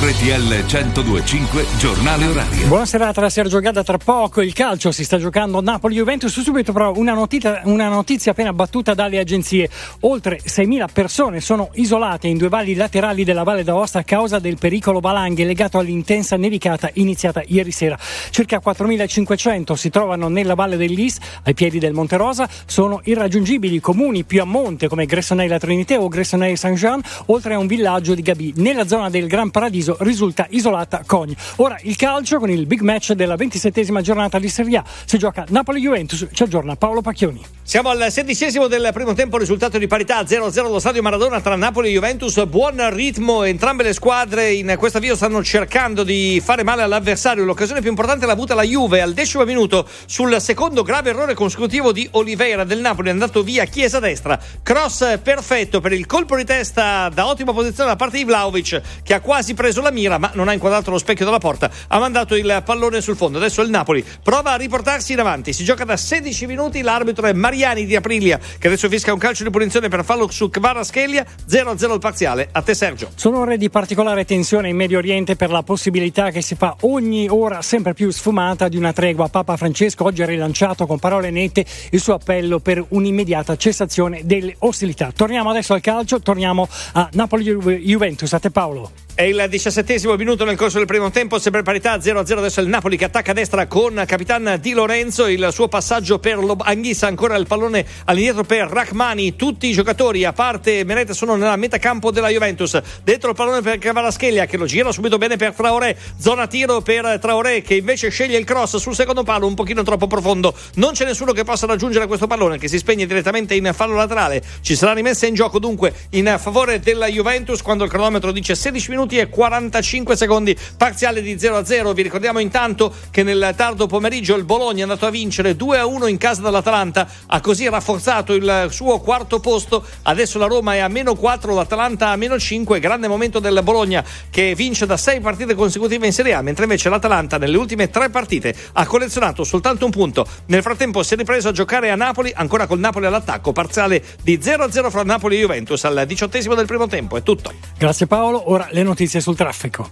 RTL 1025 Giornale Orario. Buonasera da Sergio Gadda tra poco. Il calcio si sta giocando Napoli-Juventus. Subito però una notizia, una notizia appena battuta dalle agenzie. Oltre 6.000 persone sono isolate in due valli laterali della Valle d'Aosta a causa del pericolo valanghe legato all'intensa nevicata iniziata ieri sera. Circa 4.500 si trovano nella Valle dell'Is, ai piedi del Monte Rosa. Sono irraggiungibili comuni più a monte come Gressonei-La Trinité o Gressonei-Saint-Jean, oltre a un villaggio di Gabi. Nella zona del Gran Paradiso risulta isolata Cogne. Ora il calcio con il big match della 27esima giornata di Serie A. Si gioca Napoli-Juventus, ci aggiorna Paolo Pacchioni. Siamo al sedicesimo del primo tempo, risultato di parità 0-0 allo stadio Maradona tra Napoli e Juventus. Buon ritmo, entrambe le squadre in questo avvio stanno cercando di fare male all'avversario. L'occasione più importante l'ha avuta la Juve al decimo minuto sul secondo grave errore consecutivo di Oliveira del Napoli, è andato via Chiesa destra. Cross perfetto per il colpo di testa da ottima posizione da parte di Vlaovic che ha quasi preso la mira ma non ha inquadrato lo specchio della porta. Ha mandato il pallone sul fondo. Adesso il Napoli prova a riportarsi in avanti. Si gioca da 16 minuti. L'arbitro è Mariani di Aprilia che adesso fisca un calcio di punizione per fallo su Kvaratskhelia. 0-0 il parziale. A te Sergio. Sono ore di particolare tensione in Medio Oriente per la possibilità che si fa ogni ora sempre più sfumata di una tregua. Papa Francesco oggi ha rilanciato con parole nette il suo appello per un'immediata cessazione delle ostilità. Torniamo adesso al calcio, torniamo a Napoli-Juventus. A te Paolo. È il diciassettesimo minuto nel corso del primo tempo, sempre parità 0-0 adesso il Napoli che attacca a destra con Capitan Di Lorenzo, il suo passaggio per Anghissa, ancora il pallone all'indietro per Rachmani, tutti i giocatori a parte Menete sono nella metacampo della Juventus, dentro il pallone per Cavaraschelia che lo gira subito bene per Traoré, zona tiro per Traoré che invece sceglie il cross sul secondo palo un pochino troppo profondo, non c'è nessuno che possa raggiungere questo pallone che si spegne direttamente in fallo laterale, ci sarà rimessa in gioco dunque in favore della Juventus quando il cronometro dice 16 minuti e 45 secondi, parziale di 0 a 0. Vi ricordiamo intanto che nel tardo pomeriggio il Bologna è andato a vincere 2 a 1 in casa dall'Atalanta, ha così rafforzato il suo quarto posto. Adesso la Roma è a meno 4, l'Atalanta a meno 5. Grande momento del Bologna che vince da 6 partite consecutive in Serie A, mentre invece l'Atalanta nelle ultime 3 partite ha collezionato soltanto un punto. Nel frattempo si è ripreso a giocare a Napoli, ancora col Napoli all'attacco, parziale di 0 a 0 fra Napoli e Juventus al diciottesimo del primo tempo. È tutto. Grazie Paolo, ora le notizie sul traffico.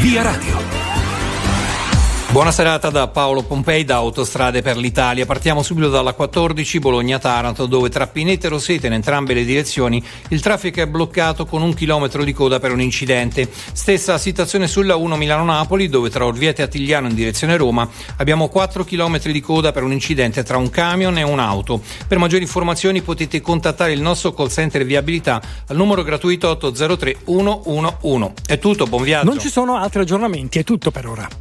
Via Radio. Buona serata da Paolo Pompei da Autostrade per l'Italia. Partiamo subito dalla 14 Bologna-Taranto dove tra Pinete e Rosete in entrambe le direzioni il traffico è bloccato con un chilometro di coda per un incidente. Stessa situazione sulla 1 Milano-Napoli dove tra Orviete e Attigliano in direzione Roma abbiamo 4 chilometri di coda per un incidente tra un camion e un'auto. Per maggiori informazioni potete contattare il nostro call center viabilità al numero gratuito 803 111. È tutto, buon viaggio. Non ci sono altri aggiornamenti, è tutto per ora.